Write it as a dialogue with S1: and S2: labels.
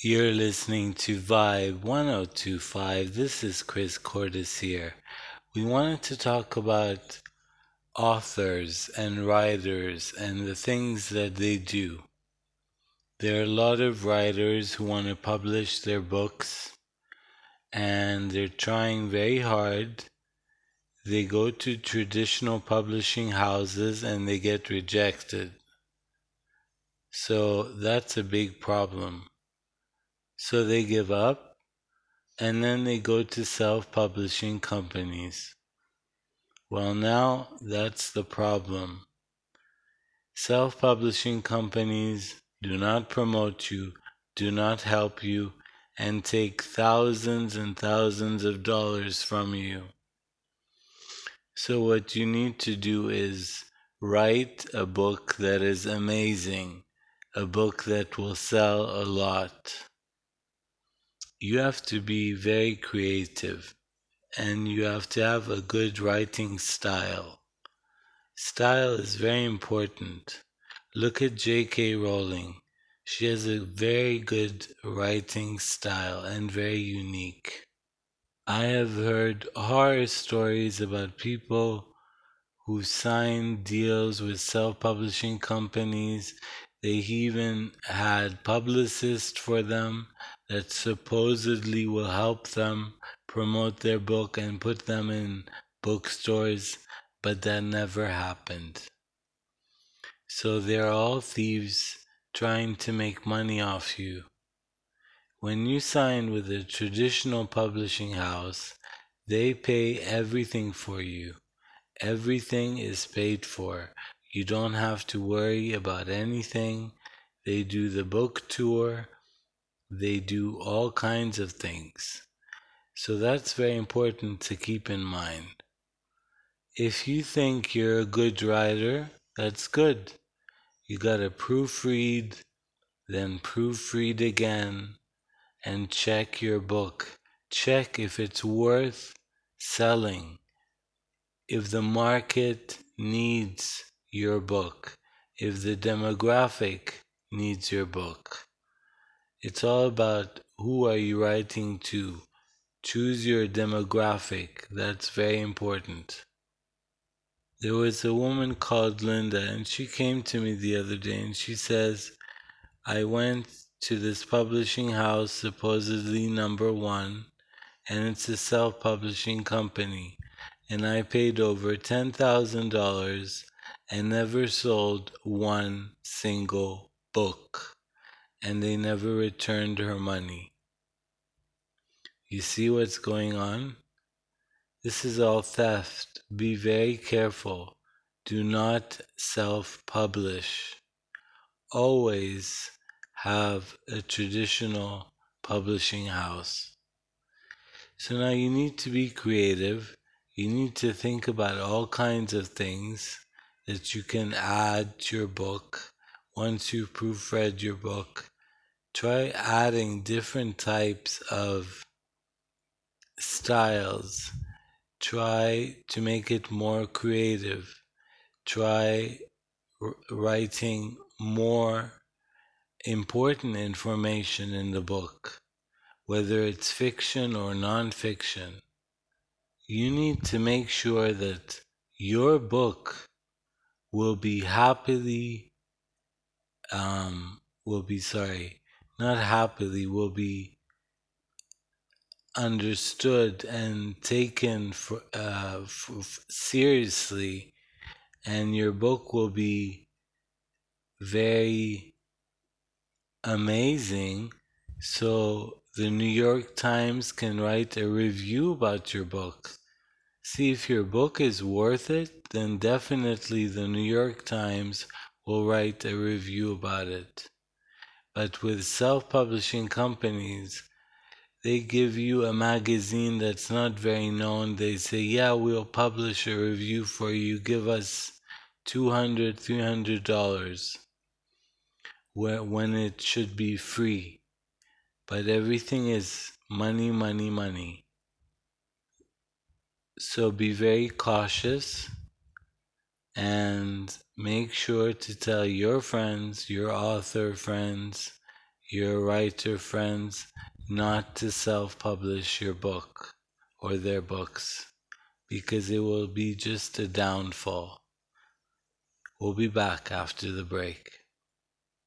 S1: You're listening to Vibe 1025. This is Kris Kourtis here. We wanted to talk about authors and writers and the things that they do. There are a lot of writers who want to publish their books and they're trying very hard. They go to traditional publishing houses and they get rejected. So that's a big problem. So they give up and then they go to self publishing companies. Well, now that's the problem. Self publishing companies do not promote you, do not help you, and take thousands and thousands of dollars from you. So, what you need to do is write a book that is amazing, a book that will sell a lot you have to be very creative and you have to have a good writing style. Style is very important. Look at J.K. Rowling. She has a very good writing style and very unique. I have heard horror stories about people who signed deals with self publishing companies. They even had publicists for them that supposedly will help them promote their book and put them in bookstores, but that never happened. So they're all thieves trying to make money off you. When you sign with a traditional publishing house, they pay everything for you. Everything is paid for. You don't have to worry about anything. They do the book tour they do all kinds of things. So that's very important to keep in mind. If you think you're a good writer, that's good. You gotta proofread, then proofread again, and check your book. Check if it's worth selling, if the market needs your book, if the demographic needs your book. It's all about who are you writing to. Choose your demographic. That's very important. There was a woman called Linda, and she came to me the other day and she says, I went to this publishing house, supposedly number one, and it's a self publishing company, and I paid over $10,000 and never sold one single book and they never returned her money. You see what's going on? This is all theft. Be very careful. Do not self publish. Always have a traditional publishing house. So now you need to be creative. You need to think about all kinds of things that you can add to your book once you've proofread your book, try adding different types of styles. Try to make it more creative. Try r- writing more important information in the book, whether it's fiction or nonfiction. You need to make sure that your book will be happily um, will be sorry, not happily, will be understood and taken for, uh, for, seriously, and your book will be very amazing. So the New York Times can write a review about your book. See if your book is worth it, then definitely the New York Times will write a review about it. But with self publishing companies, they give you a magazine that's not very known. They say, Yeah, we'll publish a review for you. Give us $200, $300 when it should be free. But everything is money, money, money. So be very cautious and make sure to tell your friends, your author friends, your writer friends not to self publish your book or their books because it will be just a downfall. We'll be back after the break.